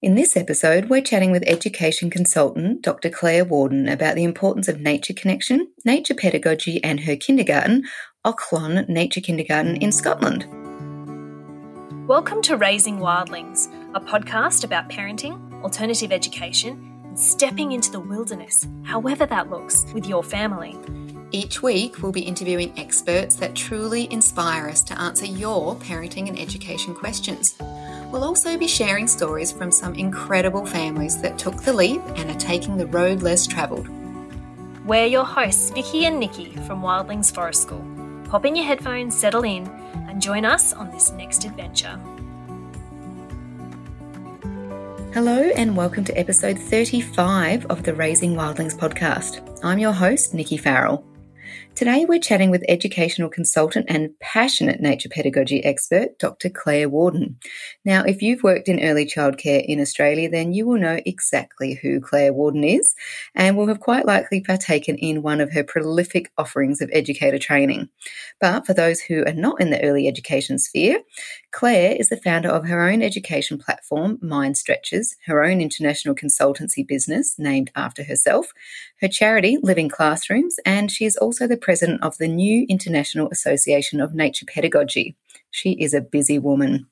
In this episode, we're chatting with education consultant Dr. Claire Warden about the importance of nature connection, nature pedagogy, and her kindergarten, Auchlone Nature Kindergarten in Scotland. Welcome to Raising Wildlings, a podcast about parenting, alternative education, and stepping into the wilderness, however that looks, with your family. Each week, we'll be interviewing experts that truly inspire us to answer your parenting and education questions. We'll also be sharing stories from some incredible families that took the leap and are taking the road less travelled. We're your hosts, Vicky and Nikki from Wildlings Forest School. Pop in your headphones, settle in, and join us on this next adventure. Hello, and welcome to episode 35 of the Raising Wildlings podcast. I'm your host, Nikki Farrell. Today, we're chatting with educational consultant and passionate nature pedagogy expert, Dr. Claire Warden. Now, if you've worked in early childcare in Australia, then you will know exactly who Claire Warden is and will have quite likely partaken in one of her prolific offerings of educator training. But for those who are not in the early education sphere, Claire is the founder of her own education platform, Mind Stretchers, her own international consultancy business named after herself, her charity, Living Classrooms, and she is also the president of the New International Association of Nature Pedagogy. She is a busy woman.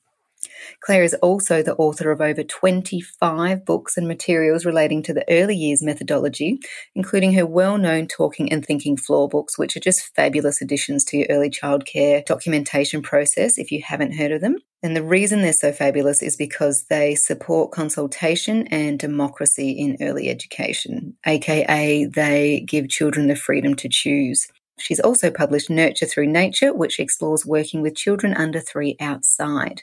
Claire is also the author of over 25 books and materials relating to the early years methodology, including her well known Talking and Thinking Floor books, which are just fabulous additions to your early childcare documentation process if you haven't heard of them. And the reason they're so fabulous is because they support consultation and democracy in early education, aka they give children the freedom to choose. She's also published Nurture Through Nature, which explores working with children under three outside.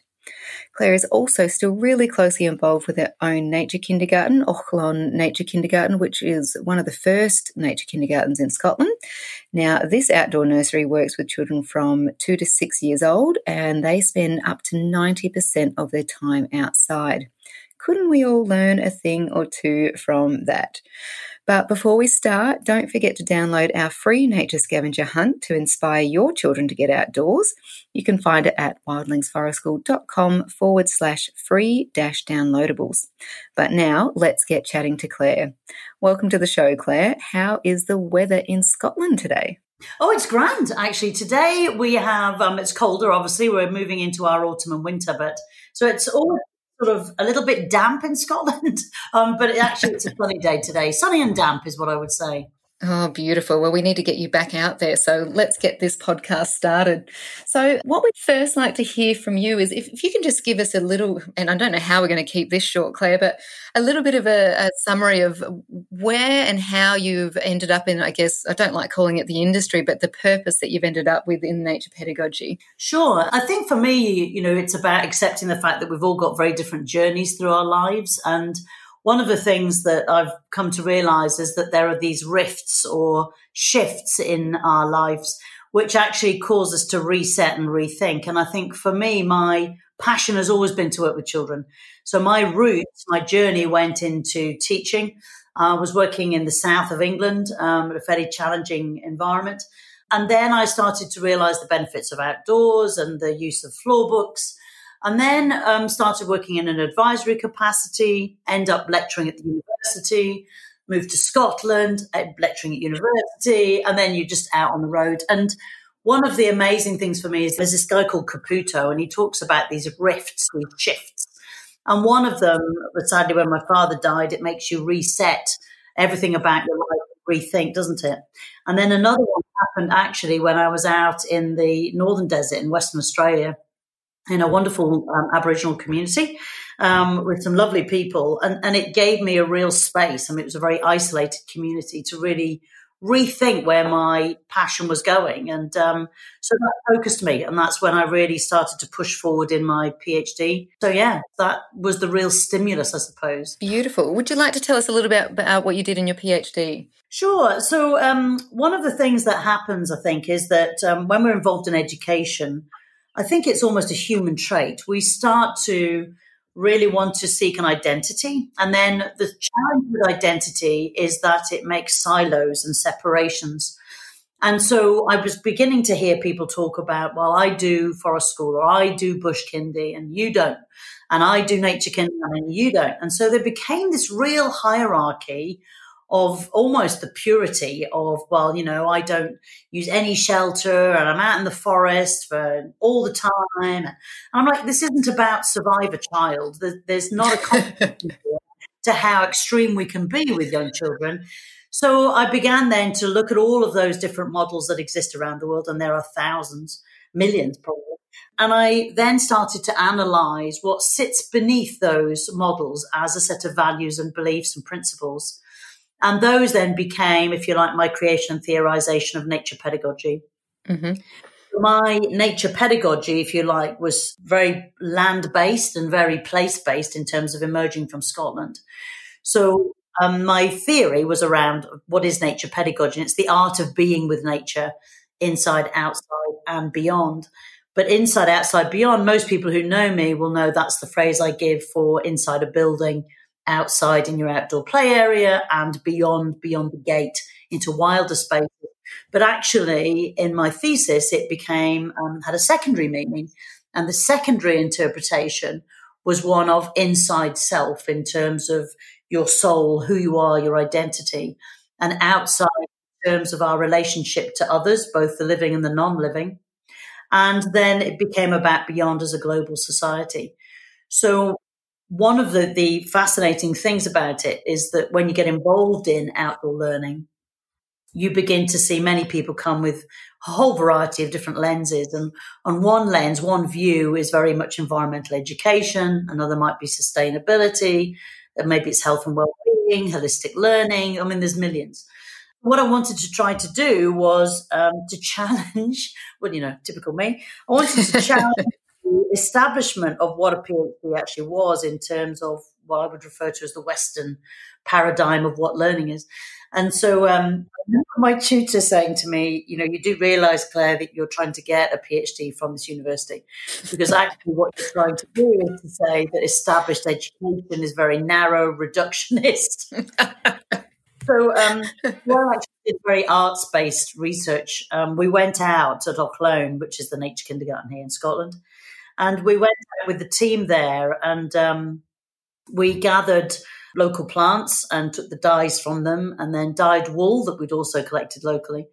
Claire is also still really closely involved with her own nature kindergarten, Auchlone Nature Kindergarten, which is one of the first nature kindergartens in Scotland. Now, this outdoor nursery works with children from two to six years old, and they spend up to 90% of their time outside. Couldn't we all learn a thing or two from that? But before we start, don't forget to download our free nature scavenger hunt to inspire your children to get outdoors. You can find it at wildlingsforestschool.com forward slash free dash downloadables. But now let's get chatting to Claire. Welcome to the show, Claire. How is the weather in Scotland today? Oh, it's grand actually. Today we have um, it's colder. Obviously, we're moving into our autumn and winter, but so it's all sort of a little bit damp in Scotland. Um, but it actually, it's a sunny day today. Sunny and damp is what I would say. Oh, beautiful. Well, we need to get you back out there. So let's get this podcast started. So, what we'd first like to hear from you is if, if you can just give us a little, and I don't know how we're going to keep this short, Claire, but a little bit of a, a summary of where and how you've ended up in, I guess, I don't like calling it the industry, but the purpose that you've ended up with in nature pedagogy. Sure. I think for me, you know, it's about accepting the fact that we've all got very different journeys through our lives. And one of the things that I've come to realize is that there are these rifts or shifts in our lives, which actually cause us to reset and rethink. And I think for me, my passion has always been to work with children. So my roots, my journey went into teaching. I was working in the south of England um, a very challenging environment. And then I started to realize the benefits of outdoors and the use of floor books and then um, started working in an advisory capacity, end up lecturing at the university, moved to Scotland, uh, lecturing at university, and then you're just out on the road. And one of the amazing things for me is there's this guy called Caputo, and he talks about these rifts, these shifts. And one of them, sadly, when my father died, it makes you reset everything about your life, rethink, doesn't it? And then another one happened actually when I was out in the Northern Desert in Western Australia in a wonderful um, Aboriginal community um, with some lovely people. And, and it gave me a real space. I mean, it was a very isolated community to really rethink where my passion was going. And um, so that focused me. And that's when I really started to push forward in my PhD. So, yeah, that was the real stimulus, I suppose. Beautiful. Would you like to tell us a little bit about what you did in your PhD? Sure. So, um, one of the things that happens, I think, is that um, when we're involved in education, I think it's almost a human trait. We start to really want to seek an identity. And then the challenge with identity is that it makes silos and separations. And so I was beginning to hear people talk about, well, I do forest school or I do bush kindy and you don't. and I do nature kindy and you don't. And so there became this real hierarchy of almost the purity of, well, you know, I don't use any shelter and I'm out in the forest for all the time. And I'm like, this isn't about survivor child. There's not a competition to how extreme we can be with young children. So I began then to look at all of those different models that exist around the world, and there are thousands, millions probably. And I then started to analyze what sits beneath those models as a set of values and beliefs and principles and those then became, if you like, my creation and theorization of nature pedagogy. Mm-hmm. My nature pedagogy, if you like, was very land based and very place based in terms of emerging from Scotland. So um, my theory was around what is nature pedagogy. And it's the art of being with nature inside, outside, and beyond. But inside, outside, beyond, most people who know me will know that's the phrase I give for inside a building, outside in your outdoor play area and beyond beyond the gate into wilder spaces. But actually, in my thesis, it became um, had a secondary meaning, and the secondary interpretation was one of inside self in terms of your soul, who you are, your identity, and outside in terms of our relationship to others, both the living and the non-living. And then it became about beyond as a global society. So one of the, the fascinating things about it is that when you get involved in outdoor learning, you begin to see many people come with a whole variety of different lenses. And on one lens, one view is very much environmental education, another might be sustainability, maybe it's health and well-being, holistic learning. I mean, there's millions. What I wanted to try to do was um, to challenge, well, you know, typical me. I wanted to challenge establishment of what a PhD actually was in terms of what I would refer to as the Western paradigm of what learning is. And so um, my tutor saying to me, you know, you do realize, Claire, that you're trying to get a PhD from this university because actually what you're trying to do is to say that established education is very narrow, reductionist. so um, well, actually did very arts-based research. Um, we went out at Auchlone, which is the nature kindergarten here in Scotland, and we went with the team there and um, we gathered local plants and took the dyes from them and then dyed wool that we'd also collected locally.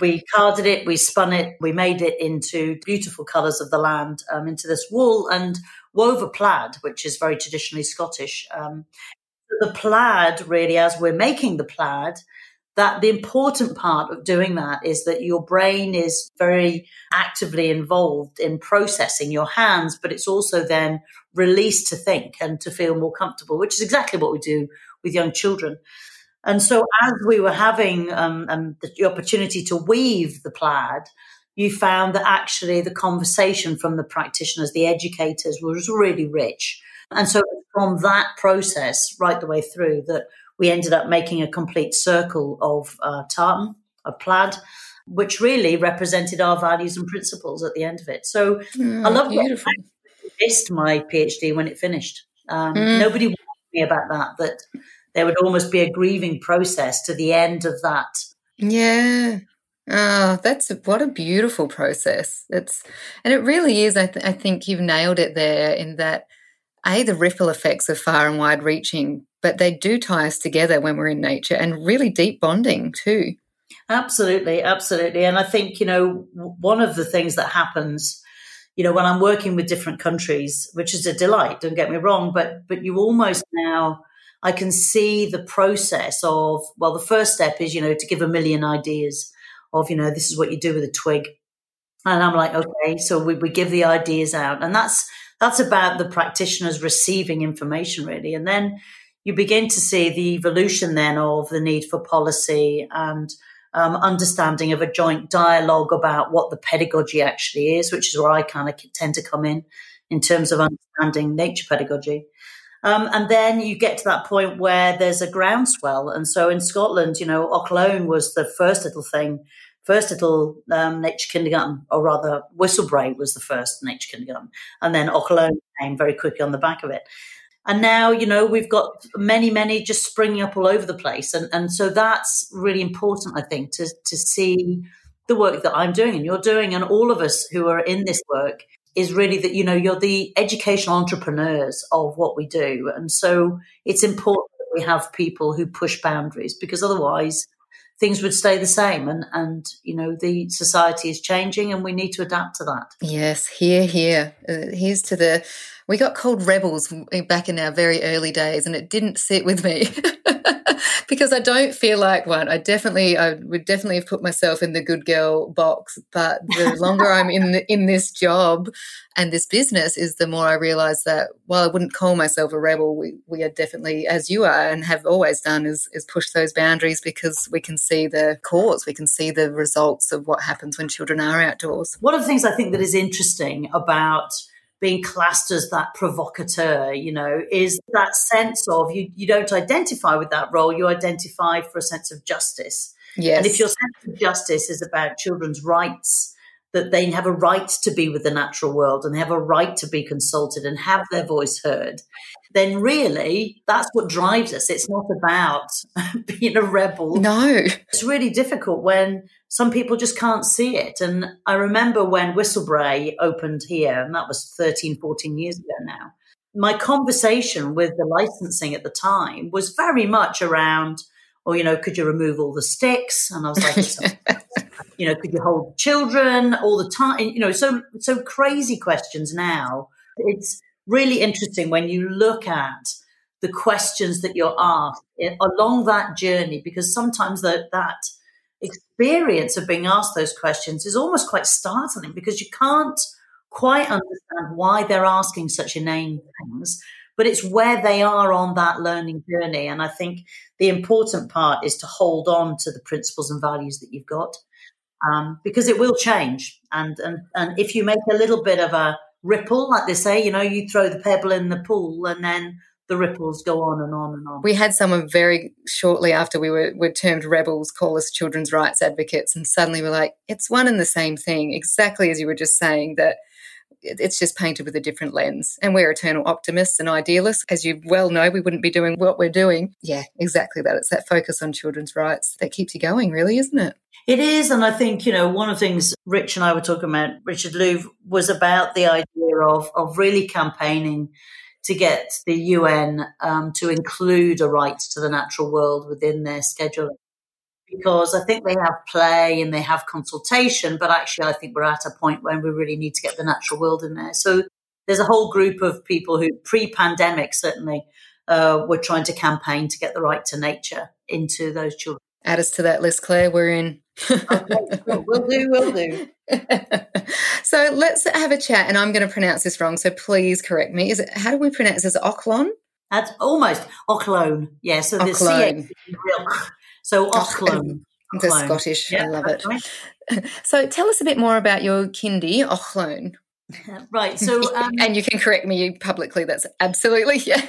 We carded it, we spun it, we made it into beautiful colours of the land, um, into this wool and wove a plaid, which is very traditionally Scottish. Um, the plaid, really, as we're making the plaid, that the important part of doing that is that your brain is very actively involved in processing your hands, but it's also then released to think and to feel more comfortable, which is exactly what we do with young children. And so, as we were having um, um, the opportunity to weave the plaid, you found that actually the conversation from the practitioners, the educators, was really rich. And so, from that process right the way through, that we ended up making a complete circle of uh, tartan, of plaid, which really represented our values and principles at the end of it. So mm, I love beautiful. I missed my PhD when it finished. Um, mm. Nobody warned me about that, that there would almost be a grieving process to the end of that. Yeah. Oh, that's a, what a beautiful process. It's and it really is. I, th- I think you've nailed it there in that a the ripple effects are far and wide reaching, but they do tie us together when we're in nature and really deep bonding too. Absolutely, absolutely. And I think, you know, one of the things that happens, you know, when I'm working with different countries, which is a delight, don't get me wrong, but but you almost now I can see the process of well, the first step is, you know, to give a million ideas of, you know, this is what you do with a twig. And I'm like, okay, so we, we give the ideas out. And that's that's about the practitioners receiving information really. And then you begin to see the evolution then of the need for policy and um, understanding of a joint dialogue about what the pedagogy actually is, which is where I kind of tend to come in in terms of understanding nature pedagogy. Um, and then you get to that point where there's a groundswell. And so in Scotland, you know, Auchlone was the first little thing, first little um, nature kindergarten, or rather, Whistlebrae was the first nature kindergarten. And then Auchlone came very quickly on the back of it. And now, you know, we've got many, many just springing up all over the place. And, and so that's really important, I think, to, to see the work that I'm doing and you're doing, and all of us who are in this work is really that, you know, you're the educational entrepreneurs of what we do. And so it's important that we have people who push boundaries because otherwise things would stay the same and and you know the society is changing and we need to adapt to that yes here here uh, here's to the we got called rebels back in our very early days and it didn't sit with me because I don't feel like one. I definitely, I would definitely have put myself in the good girl box. But the longer I'm in the, in this job and this business, is the more I realize that while I wouldn't call myself a rebel, we we are definitely, as you are and have always done, is is push those boundaries because we can see the cause, we can see the results of what happens when children are outdoors. One of the things I think that is interesting about being classed as that provocateur, you know, is that sense of you, you don't identify with that role, you identify for a sense of justice. Yes. And if your sense of justice is about children's rights, that they have a right to be with the natural world and they have a right to be consulted and have their voice heard, then really that's what drives us. It's not about being a rebel. No. It's really difficult when some people just can't see it. And I remember when Whistlebrae opened here, and that was 13, 14 years ago now. My conversation with the licensing at the time was very much around, or, you know, could you remove all the sticks? And I was like, you know, could you hold children all the time? You know, so so crazy questions now. It's really interesting when you look at the questions that you're asked along that journey, because sometimes that that experience of being asked those questions is almost quite startling because you can't quite understand why they're asking such inane things, but it's where they are on that learning journey. And I think the important part is to hold on to the principles and values that you've got. Um, because it will change. And, and, and if you make a little bit of a ripple, like they say, you know, you throw the pebble in the pool and then the ripples go on and on and on. We had someone very shortly after we were, were termed rebels call us children's rights advocates, and suddenly we're like, it's one and the same thing, exactly as you were just saying that it's just painted with a different lens. And we're eternal optimists and idealists. As you well know, we wouldn't be doing what we're doing. Yeah, exactly that. It's that focus on children's rights that keeps you going, really, isn't it? It is. And I think, you know, one of the things Rich and I were talking about, Richard Louv, was about the idea of, of really campaigning to get the UN um, to include a right to the natural world within their scheduling. Because I think they have play and they have consultation, but actually, I think we're at a point when we really need to get the natural world in there. So there's a whole group of people who, pre pandemic, certainly, uh, were trying to campaign to get the right to nature into those children. Add us to that list, Claire. We're in. okay, we'll do, we'll do. so let's have a chat, and I'm going to pronounce this wrong, so please correct me. Is it how do we pronounce this? Ochlon? That's almost Auchlone. Yeah, so the C so Auchlone. The Scottish, yeah, I love it. Right. So tell us a bit more about your kindy, Auchlone. right. So, um, and you can correct me publicly. That's absolutely yeah.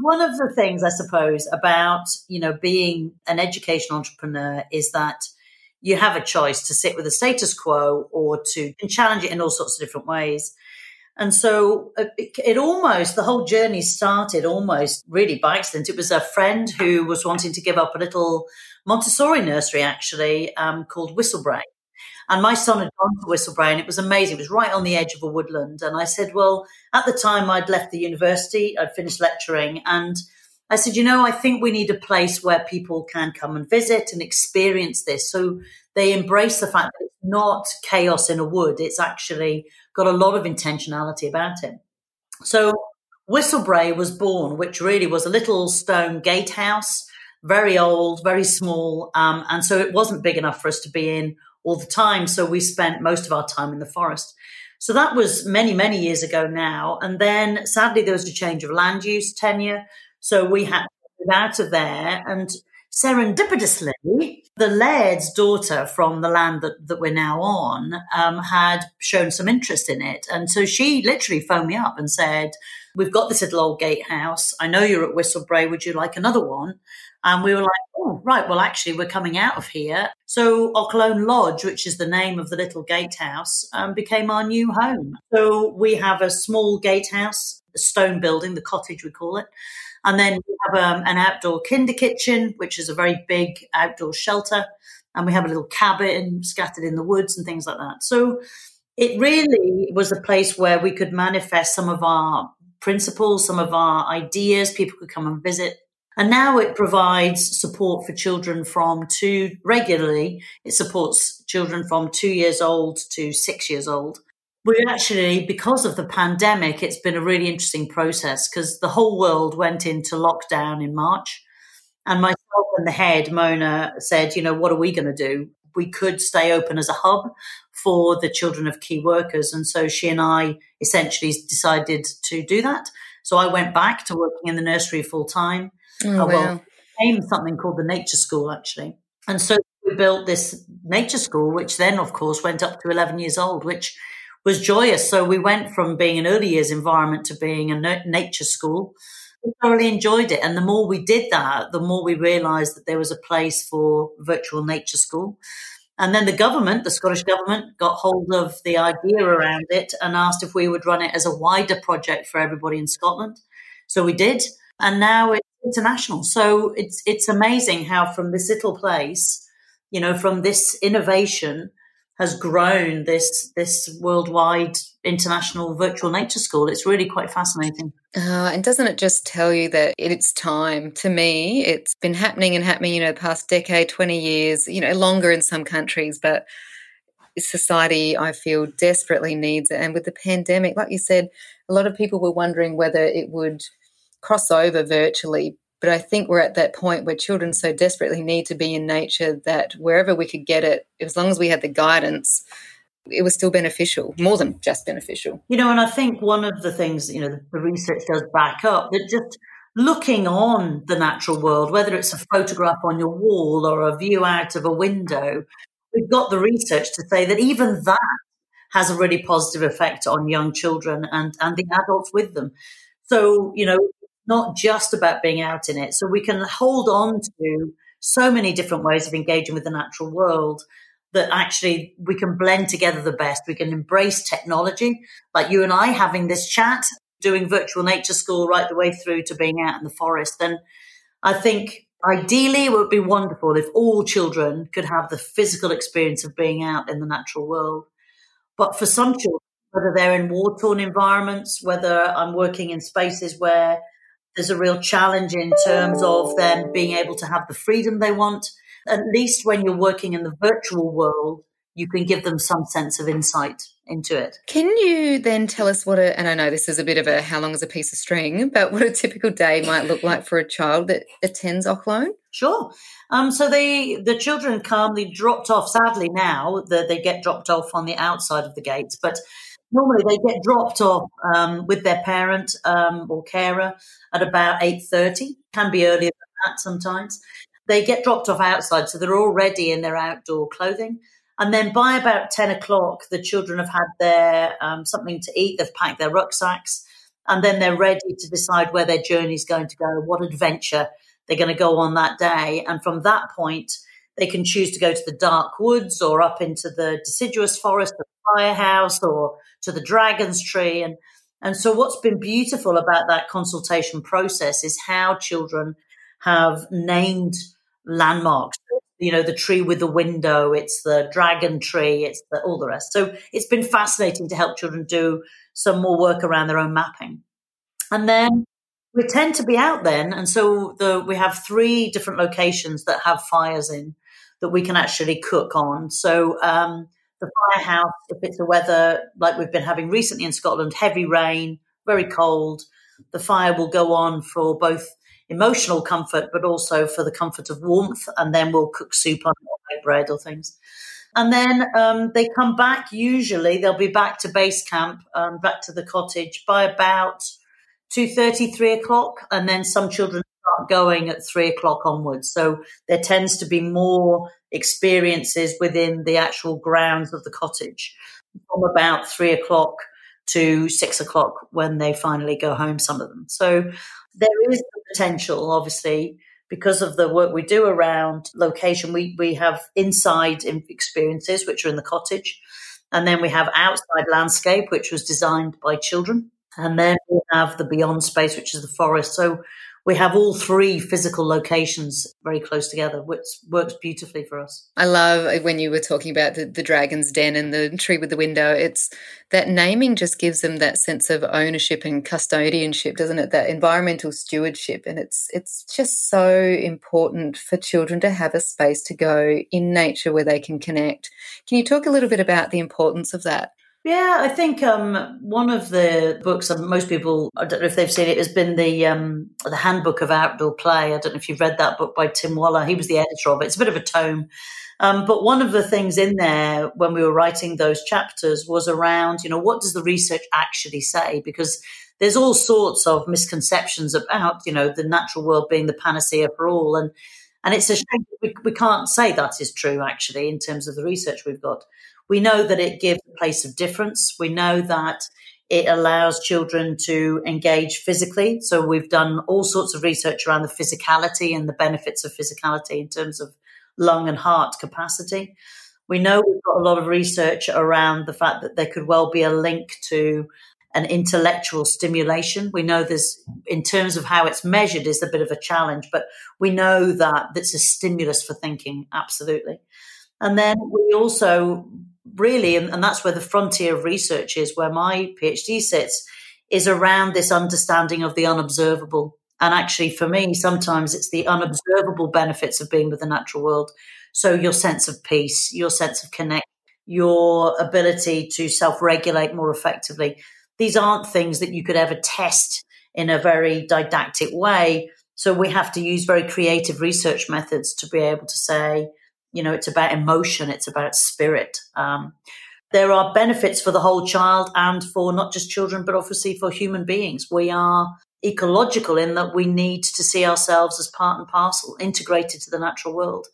one of the things I suppose about you know being an education entrepreneur is that you have a choice to sit with the status quo or to challenge it in all sorts of different ways. And so uh, it, it, almost, the whole journey started almost really by accident. It was a friend who was wanting to give up a little Montessori nursery, actually, um, called Whistlebrae. And my son had gone to Whistlebrae and it was amazing. It was right on the edge of a woodland. And I said, well, at the time I'd left the university, I'd finished lecturing. And I said, you know, I think we need a place where people can come and visit and experience this. So they embrace the fact that it's not chaos in a wood. It's actually got a lot of intentionality about it. So Whistlebrae was born, which really was a little stone gatehouse, very old, very small. Um, and so it wasn't big enough for us to be in all the time. So we spent most of our time in the forest. So that was many, many years ago now. And then sadly, there was a change of land use tenure. So we had to move out of there. And serendipitously, the laird's daughter from the land that, that we're now on um, had shown some interest in it. And so she literally phoned me up and said, We've got this little old gatehouse. I know you're at Whistlebrae. Would you like another one? And we were like, oh, right, well, actually, we're coming out of here. So Auchlone Lodge, which is the name of the little gatehouse, um, became our new home. So we have a small gatehouse a stone building, the cottage we call it. And then we have um, an outdoor kinder kitchen, which is a very big outdoor shelter. And we have a little cabin scattered in the woods and things like that. So it really was a place where we could manifest some of our principles, some of our ideas. People could come and visit. And now it provides support for children from two regularly. It supports children from two years old to six years old. We actually, because of the pandemic, it's been a really interesting process because the whole world went into lockdown in March. And myself and the head, Mona, said, you know, what are we going to do? We could stay open as a hub for the children of key workers. And so she and I essentially decided to do that. So I went back to working in the nursery full time. Oh, uh, well, became something called the Nature School, actually. And so we built this nature school, which then, of course, went up to 11 years old, which was joyous. So we went from being an early years environment to being a nature school. We thoroughly enjoyed it. And the more we did that, the more we realized that there was a place for virtual nature school. And then the government, the Scottish government, got hold of the idea around it and asked if we would run it as a wider project for everybody in Scotland. So we did. And now it's international. So it's it's amazing how from this little place, you know, from this innovation has grown this this worldwide international virtual nature school. It's really quite fascinating. Uh, and doesn't it just tell you that it's time? To me, it's been happening and happening, you know, the past decade, 20 years, you know, longer in some countries, but society, I feel, desperately needs it. And with the pandemic, like you said, a lot of people were wondering whether it would cross over virtually. But I think we're at that point where children so desperately need to be in nature that wherever we could get it, as long as we had the guidance, it was still beneficial, more than just beneficial. You know, and I think one of the things, you know, the research does back up that just looking on the natural world, whether it's a photograph on your wall or a view out of a window, we've got the research to say that even that has a really positive effect on young children and, and the adults with them. So, you know, not just about being out in it. So we can hold on to so many different ways of engaging with the natural world that actually we can blend together the best. We can embrace technology, like you and I having this chat, doing virtual nature school right the way through to being out in the forest. Then I think ideally it would be wonderful if all children could have the physical experience of being out in the natural world. But for some children, whether they're in war torn environments, whether I'm working in spaces where there's a real challenge in terms of them being able to have the freedom they want. At least when you're working in the virtual world, you can give them some sense of insight into it. Can you then tell us what a, and I know this is a bit of a how long is a piece of string, but what a typical day might look like for a child that attends Auchlone? Sure. Um, so they, the children come, they dropped off, sadly now, that they get dropped off on the outside of the gates, but normally they get dropped off um, with their parent um, or carer at about 8.30 can be earlier than that sometimes. They get dropped off outside so they're already in their outdoor clothing. And then by about 10 o'clock the children have had their um, something to eat. They've packed their rucksacks and then they're ready to decide where their journey is going to go what adventure they're going to go on that day. And from that point they can choose to go to the dark woods or up into the deciduous forest, the firehouse, or to the dragon's tree. And, and so what's been beautiful about that consultation process is how children have named landmarks. You know, the tree with the window, it's the dragon tree, it's the, all the rest. So it's been fascinating to help children do some more work around their own mapping. And then we tend to be out then. And so the, we have three different locations that have fires in that we can actually cook on. So, um, the firehouse, if it's the weather like we've been having recently in Scotland, heavy rain, very cold, the fire will go on for both emotional comfort, but also for the comfort of warmth. And then we'll cook soup on it, bread or things. And then um, they come back. Usually, they'll be back to base camp, um, back to the cottage by about two thirty, three o'clock. And then some children going at three o'clock onwards. So there tends to be more experiences within the actual grounds of the cottage from about three o'clock to six o'clock when they finally go home, some of them. So there is the potential, obviously, because of the work we do around location. We, we have inside experiences, which are in the cottage. And then we have outside landscape, which was designed by children. And then we have the beyond space, which is the forest. So we have all three physical locations very close together, which works beautifully for us. I love when you were talking about the, the dragon's den and the tree with the window. It's that naming just gives them that sense of ownership and custodianship, doesn't it? That environmental stewardship. And it's it's just so important for children to have a space to go in nature where they can connect. Can you talk a little bit about the importance of that? Yeah, I think um, one of the books, that most people, I don't know if they've seen it, has been the um, the Handbook of Outdoor Play. I don't know if you've read that book by Tim Waller. He was the editor of it. It's a bit of a tome. Um, but one of the things in there when we were writing those chapters was around, you know, what does the research actually say? Because there's all sorts of misconceptions about, you know, the natural world being the panacea for all. And and it's a shame we, we can't say that is true, actually, in terms of the research we've got. We know that it gives a place of difference. We know that it allows children to engage physically. So we've done all sorts of research around the physicality and the benefits of physicality in terms of lung and heart capacity. We know we've got a lot of research around the fact that there could well be a link to an intellectual stimulation. We know there's, in terms of how it's measured, is a bit of a challenge, but we know that that's a stimulus for thinking, absolutely. And then we also really, and, and that's where the frontier of research is, where my PhD sits, is around this understanding of the unobservable. And actually, for me, sometimes it's the unobservable benefits of being with the natural world. So, your sense of peace, your sense of connect, your ability to self regulate more effectively. These aren't things that you could ever test in a very didactic way. So, we have to use very creative research methods to be able to say, you know, it's about emotion, it's about spirit. Um, there are benefits for the whole child and for not just children, but obviously for human beings. We are ecological in that we need to see ourselves as part and parcel, integrated to the natural world.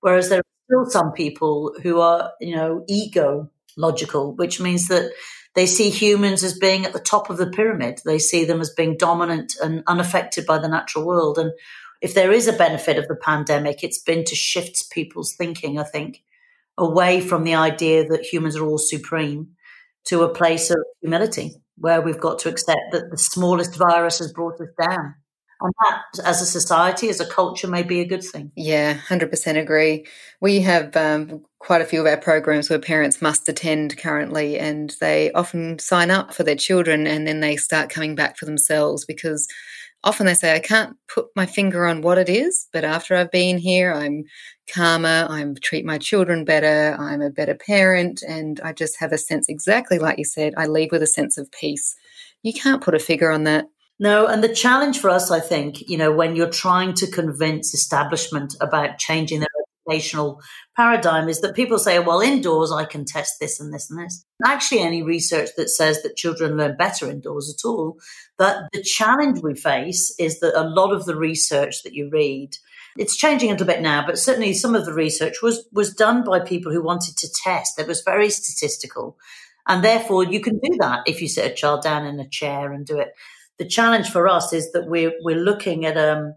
Whereas there are still some people who are, you know, ego logical, which means that they see humans as being at the top of the pyramid. They see them as being dominant and unaffected by the natural world. And if there is a benefit of the pandemic, it's been to shift people's thinking, I think, away from the idea that humans are all supreme to a place of humility where we've got to accept that the smallest virus has brought us down. And that, as a society, as a culture, may be a good thing. Yeah, 100% agree. We have um, quite a few of our programs where parents must attend currently, and they often sign up for their children and then they start coming back for themselves because often they say, I can't put my finger on what it is, but after I've been here, I'm calmer, I treat my children better, I'm a better parent, and I just have a sense, exactly like you said, I leave with a sense of peace. You can't put a figure on that. No, and the challenge for us, I think, you know, when you're trying to convince establishment about changing their educational paradigm is that people say, well, indoors I can test this and this and this. Actually, any research that says that children learn better indoors at all, that the challenge we face is that a lot of the research that you read, it's changing a little bit now, but certainly some of the research was was done by people who wanted to test. It was very statistical. And therefore you can do that if you sit a child down in a chair and do it. The challenge for us is that we're we're looking at um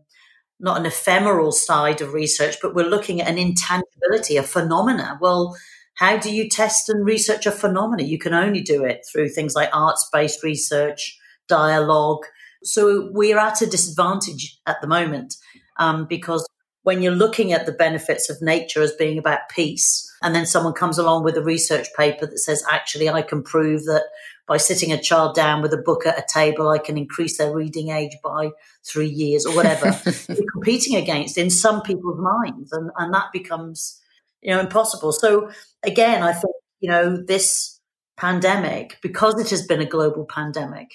not an ephemeral side of research, but we're looking at an intangibility, a phenomena. Well, how do you test and research a phenomena? You can only do it through things like arts based research, dialogue. So we're at a disadvantage at the moment um, because when you're looking at the benefits of nature as being about peace, and then someone comes along with a research paper that says, actually, I can prove that by sitting a child down with a book at a table, I can increase their reading age by three years or whatever you're competing against in some people's minds. And, and that becomes, you know, impossible. So again, I think, you know, this pandemic, because it has been a global pandemic,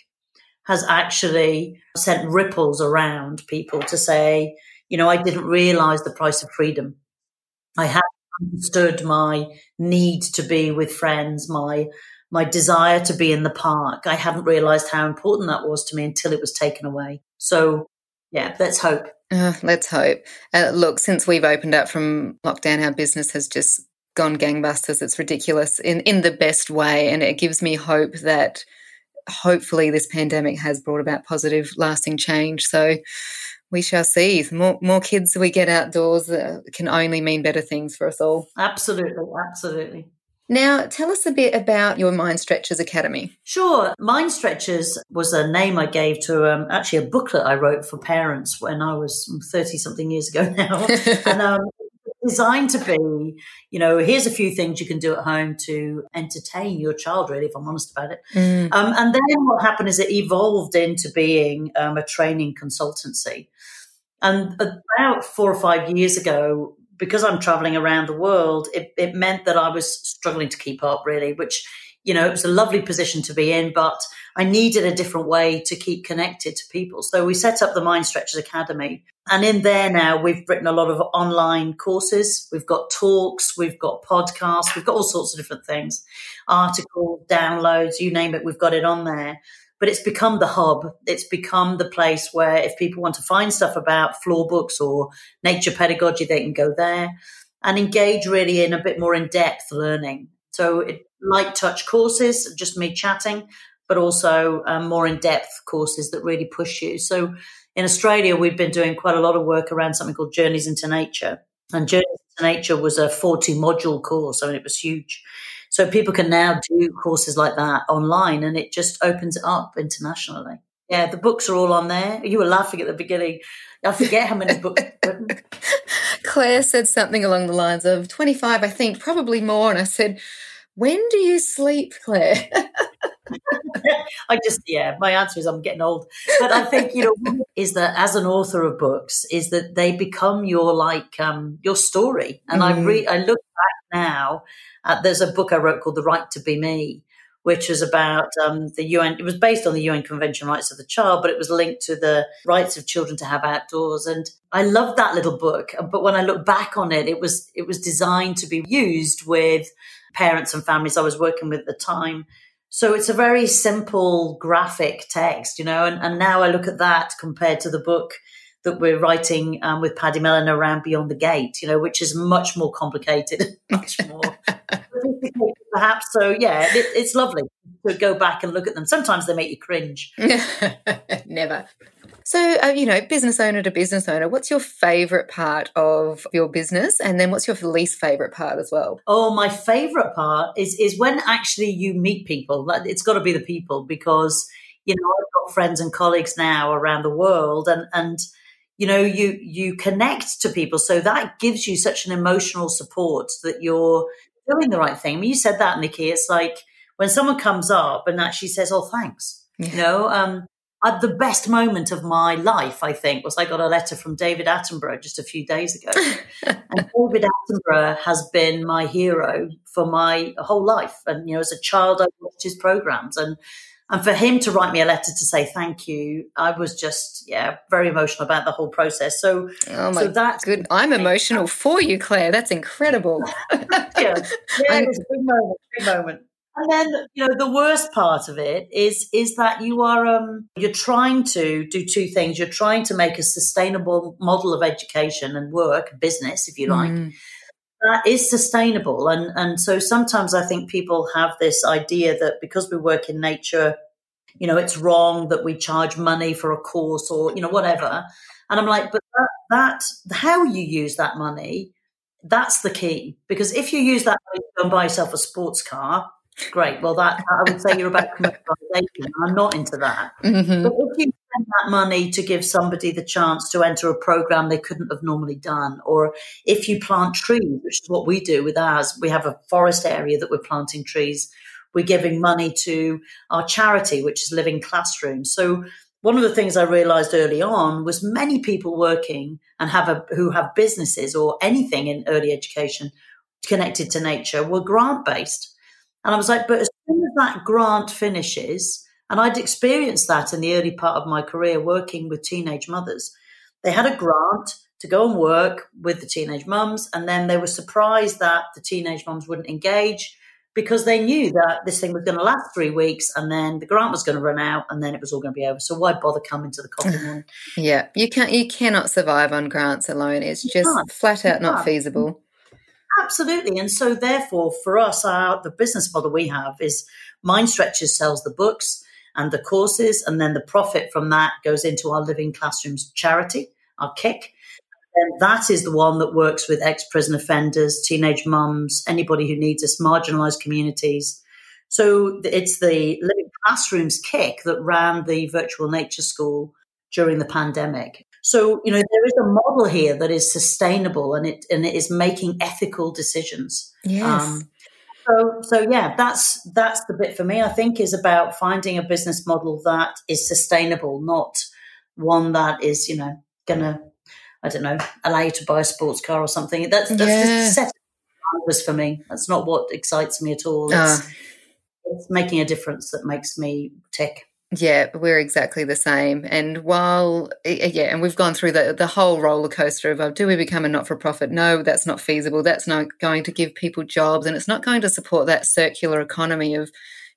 has actually sent ripples around people to say, you know, I didn't realize the price of freedom. I had understood my need to be with friends, my my desire to be in the park. I hadn't realized how important that was to me until it was taken away. So, yeah, let's hope. Uh, let's hope. Uh, look, since we've opened up from lockdown, our business has just gone gangbusters. It's ridiculous in, in the best way. And it gives me hope that hopefully this pandemic has brought about positive, lasting change. So, we shall see. The more more kids we get outdoors uh, can only mean better things for us all. Absolutely, absolutely. Now, tell us a bit about your Mind Stretchers Academy. Sure. Mind Stretchers was a name I gave to um, actually a booklet I wrote for parents when I was 30 something years ago now. and um, designed to be, you know, here's a few things you can do at home to entertain your child, really, if I'm honest about it. Mm. Um, and then what happened is it evolved into being um, a training consultancy. And about four or five years ago, because I'm traveling around the world, it, it meant that I was struggling to keep up, really, which, you know, it was a lovely position to be in, but I needed a different way to keep connected to people. So we set up the Mind Stretchers Academy. And in there now, we've written a lot of online courses. We've got talks, we've got podcasts, we've got all sorts of different things, articles, downloads, you name it, we've got it on there but it's become the hub. It's become the place where if people want to find stuff about floor books or nature pedagogy, they can go there and engage really in a bit more in depth learning. So it, light touch courses, just me chatting, but also um, more in depth courses that really push you. So in Australia, we've been doing quite a lot of work around something called Journeys into Nature. And Journeys into Nature was a 40 module course. I mean, it was huge. So people can now do courses like that online and it just opens it up internationally. Yeah, the books are all on there. You were laughing at the beginning. I forget how many books Claire said something along the lines of 25, I think, probably more. And I said, When do you sleep, Claire? I just, yeah, my answer is I'm getting old. But I think, you know, is that as an author of books, is that they become your like, um, your story. And mm. I re- I look back now uh, there's a book I wrote called The Right to Be Me, which was about um, the UN. It was based on the UN Convention Rights of the Child, but it was linked to the rights of children to have outdoors. And I loved that little book. But when I look back on it, it was it was designed to be used with parents and families I was working with at the time. So it's a very simple graphic text, you know. And, and now I look at that compared to the book that we're writing um, with Paddy Mellon around Beyond the Gate, you know, which is much more complicated, much more perhaps. So yeah, it, it's lovely to go back and look at them. Sometimes they make you cringe. Never. So, uh, you know, business owner to business owner, what's your favorite part of your business? And then what's your least favorite part as well? Oh, my favorite part is, is when actually you meet people. It's got to be the people because, you know, I've got friends and colleagues now around the world and, and, you know you you connect to people so that gives you such an emotional support that you're doing the right thing I mean, you said that nikki it's like when someone comes up and actually says oh thanks yeah. you know um at the best moment of my life, I think, was I got a letter from David Attenborough just a few days ago. and David Attenborough has been my hero for my whole life. And, you know, as a child, I watched his programs. And and for him to write me a letter to say thank you, I was just, yeah, very emotional about the whole process. So, oh my so that's good. I'm emotional for you, Claire. That's incredible. yeah, yeah it's a big moment, big moment. And then, you know, the worst part of it is is that you are um, you're trying to do two things. You're trying to make a sustainable model of education and work, business, if you like, mm. That is sustainable. And and so sometimes I think people have this idea that because we work in nature, you know, it's wrong that we charge money for a course or you know whatever. And I'm like, but that, that how you use that money that's the key because if you use that money to go and buy yourself a sports car Great. Well, that I would say you're about commercialization. I'm not into that. Mm-hmm. But if you spend that money to give somebody the chance to enter a program they couldn't have normally done, or if you plant trees, which is what we do with ours, we have a forest area that we're planting trees. We're giving money to our charity, which is Living Classrooms. So one of the things I realized early on was many people working and have a, who have businesses or anything in early education connected to nature were grant based. And I was like, but as soon as that grant finishes, and I'd experienced that in the early part of my career working with teenage mothers, they had a grant to go and work with the teenage mums, and then they were surprised that the teenage mums wouldn't engage because they knew that this thing was going to last three weeks and then the grant was going to run out and then it was all going to be over. So why bother coming to the coffee morning? yeah, you can't. You cannot survive on grants alone. It's just flat out not feasible. Absolutely. And so, therefore, for us, our, the business model we have is Mind Stretchers sells the books and the courses, and then the profit from that goes into our Living Classrooms charity, our kick. then that is the one that works with ex prison offenders, teenage mums, anybody who needs us, marginalized communities. So it's the Living Classrooms kick that ran the virtual nature school during the pandemic. So, you know, there is a model here that is sustainable and it and it is making ethical decisions. Yes. Um, so, so yeah, that's that's the bit for me. I think is about finding a business model that is sustainable, not one that is, you know, gonna, I don't know, allow you to buy a sports car or something. That's that's yeah. just set was for me. That's not what excites me at all. It's, uh. it's making a difference that makes me tick. Yeah, we're exactly the same. And while, yeah, and we've gone through the, the whole roller coaster of, oh, do we become a not for profit? No, that's not feasible. That's not going to give people jobs. And it's not going to support that circular economy of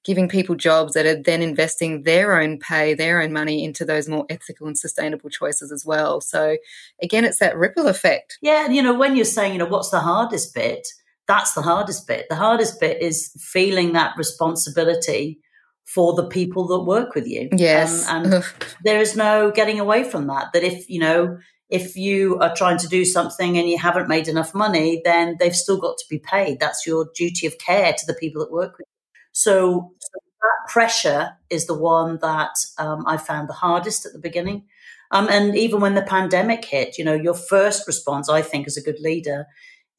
giving people jobs that are then investing their own pay, their own money into those more ethical and sustainable choices as well. So again, it's that ripple effect. Yeah. And, you know, when you're saying, you know, what's the hardest bit? That's the hardest bit. The hardest bit is feeling that responsibility for the people that work with you. Yes. Um, and there is no getting away from that. That if, you know, if you are trying to do something and you haven't made enough money, then they've still got to be paid. That's your duty of care to the people that work with you. So, so that pressure is the one that um, I found the hardest at the beginning. Um, and even when the pandemic hit, you know, your first response, I think, as a good leader,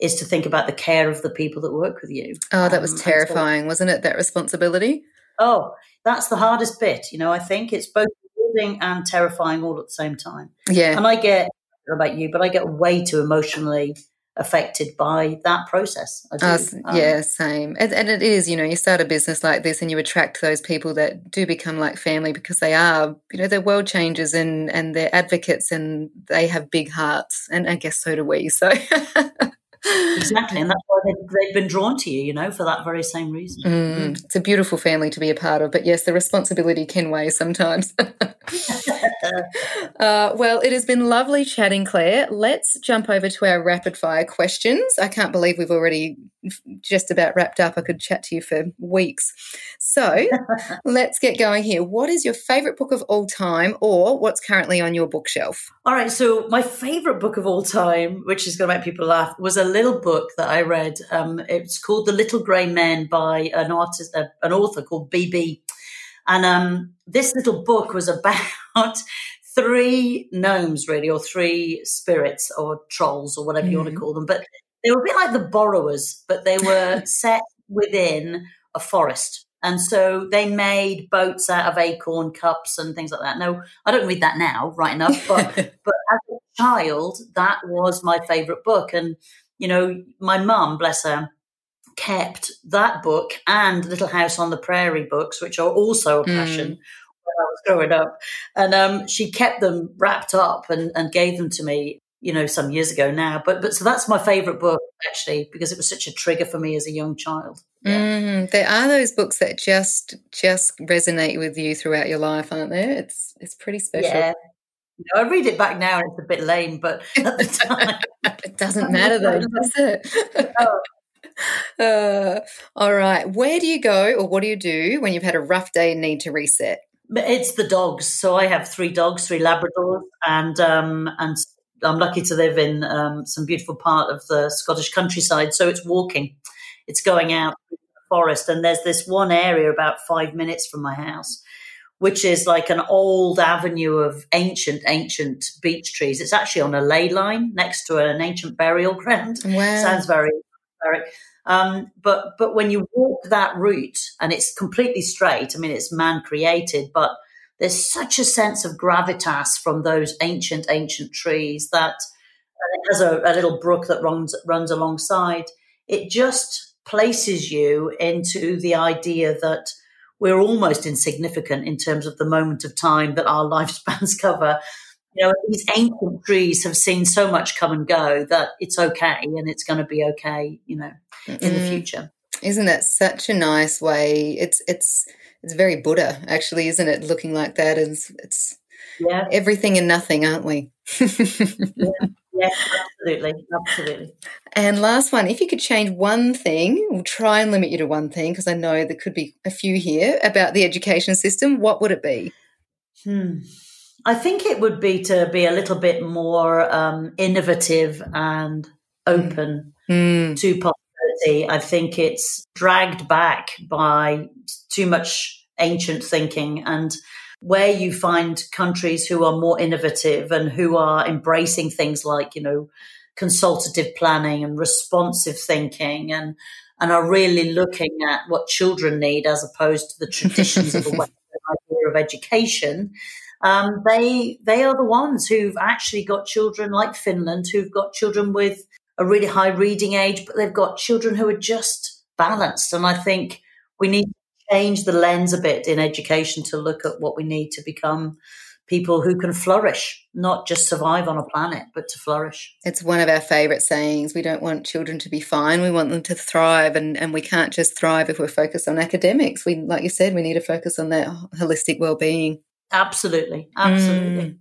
is to think about the care of the people that work with you. Oh, that was um, terrifying, so, wasn't it? That responsibility. Oh, that's the hardest bit. You know, I think it's both rewarding and terrifying all at the same time. Yeah. And I get, about you, but I get way too emotionally affected by that process. Uh, yeah, same. And, and, it is, you know, you start a business like this and you attract those people that do become like family because they are, you know, they're world changers and, and they're advocates and they have big hearts. And I guess so do we. So exactly, and that's why they've, they've, been drawn to you, you know, for that very same reason. Mm, mm. It's a beautiful family to be a part of, but yes, the responsibility can weigh sometimes. uh, well, it has been lovely chatting, Claire. Let's jump over to our rapid fire questions. I can't believe we've already just about wrapped up. I could chat to you for weeks. So let's get going here. What is your favorite book of all time, or what's currently on your bookshelf? All right, so my favorite book of all time, which is going to make people laugh, was a little book that I read. Um, it's called The Little Grey Men by an artist, uh, an author called BB. And um, this little book was about three gnomes, really, or three spirits or trolls or whatever mm-hmm. you want to call them. But they were a bit like the borrowers, but they were set within a forest. And so they made boats out of acorn cups and things like that. No, I don't read that now, right enough, but but as a child, that was my favorite book. And you know, my mum, bless her, kept that book and Little House on the Prairie books, which are also a passion mm. when I was growing up. And um, she kept them wrapped up and, and gave them to me, you know, some years ago now. But but so that's my favorite book actually because it was such a trigger for me as a young child. Yeah. Mm, there are those books that just just resonate with you throughout your life, aren't there? It's it's pretty special. Yeah. You know, I read it back now and it's a bit lame, but at the time, it doesn't matter though, does it? oh. Uh, all right. Where do you go or what do you do when you've had a rough day and need to reset? It's the dogs. So I have three dogs, three Labradors, and um, and I'm lucky to live in um, some beautiful part of the Scottish countryside. So it's walking, it's going out the forest, and there's this one area about five minutes from my house, which is like an old avenue of ancient, ancient beech trees. It's actually on a ley line next to an ancient burial ground. Wow. Sounds very, very um, but but when you walk that route and it's completely straight, I mean it's man created, but there's such a sense of gravitas from those ancient ancient trees that it has a, a little brook that runs runs alongside. It just places you into the idea that we're almost insignificant in terms of the moment of time that our lifespans cover you know, these ancient trees have seen so much come and go that it's okay and it's going to be okay, you know, in mm. the future. Isn't that such a nice way? It's it's it's very Buddha, actually, isn't it? Looking like that is it's yeah everything and nothing, aren't we? yeah. Yeah, absolutely, absolutely. And last one, if you could change one thing, we'll try and limit you to one thing because I know there could be a few here about the education system. What would it be? Hmm. I think it would be to be a little bit more um, innovative and open mm. to possibility. I think it's dragged back by too much ancient thinking and where you find countries who are more innovative and who are embracing things like, you know, consultative planning and responsive thinking and and are really looking at what children need as opposed to the traditions of a Western idea of education. Um, they they are the ones who've actually got children like Finland, who've got children with a really high reading age, but they've got children who are just balanced. And I think we need to change the lens a bit in education to look at what we need to become people who can flourish, not just survive on a planet, but to flourish. It's one of our favourite sayings. We don't want children to be fine. We want them to thrive, and, and we can't just thrive if we're focused on academics. We, like you said, we need to focus on that holistic well-being. Absolutely, absolutely.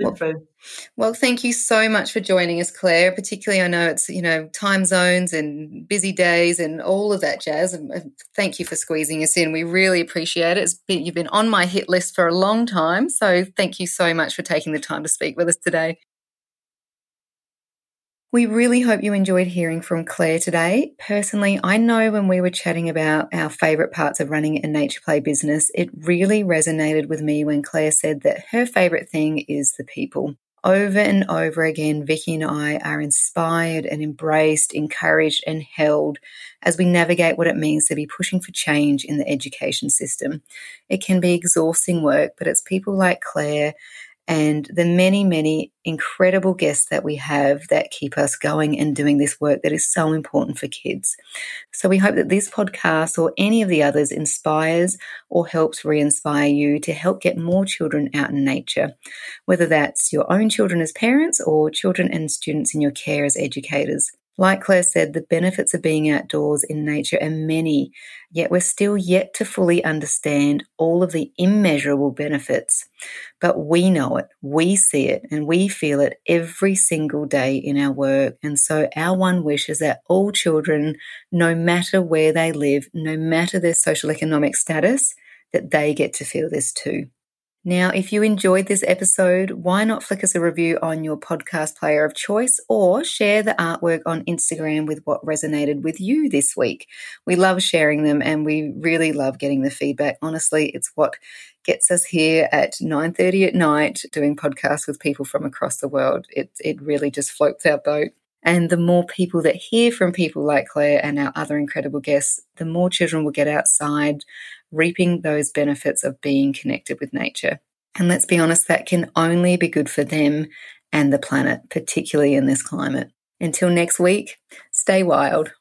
Mm. Well, well, thank you so much for joining us, Claire. Particularly, I know it's you know time zones and busy days and all of that jazz. And thank you for squeezing us in. We really appreciate it. It's been, you've been on my hit list for a long time, so thank you so much for taking the time to speak with us today. We really hope you enjoyed hearing from Claire today. Personally, I know when we were chatting about our favourite parts of running a nature play business, it really resonated with me when Claire said that her favourite thing is the people. Over and over again, Vicky and I are inspired and embraced, encouraged and held as we navigate what it means to be pushing for change in the education system. It can be exhausting work, but it's people like Claire and the many, many incredible guests that we have that keep us going and doing this work that is so important for kids. So we hope that this podcast or any of the others inspires or helps re inspire you to help get more children out in nature, whether that's your own children as parents or children and students in your care as educators. Like Claire said, the benefits of being outdoors in nature are many, yet we're still yet to fully understand all of the immeasurable benefits. But we know it, we see it, and we feel it every single day in our work. And so our one wish is that all children, no matter where they live, no matter their social economic status, that they get to feel this too. Now, if you enjoyed this episode, why not flick us a review on your podcast player of choice or share the artwork on Instagram with what resonated with you this week? We love sharing them and we really love getting the feedback. Honestly, it's what gets us here at 9:30 at night doing podcasts with people from across the world. It it really just floats our boat. And the more people that hear from people like Claire and our other incredible guests, the more children will get outside, reaping those benefits of being connected with nature. And let's be honest, that can only be good for them and the planet, particularly in this climate. Until next week, stay wild.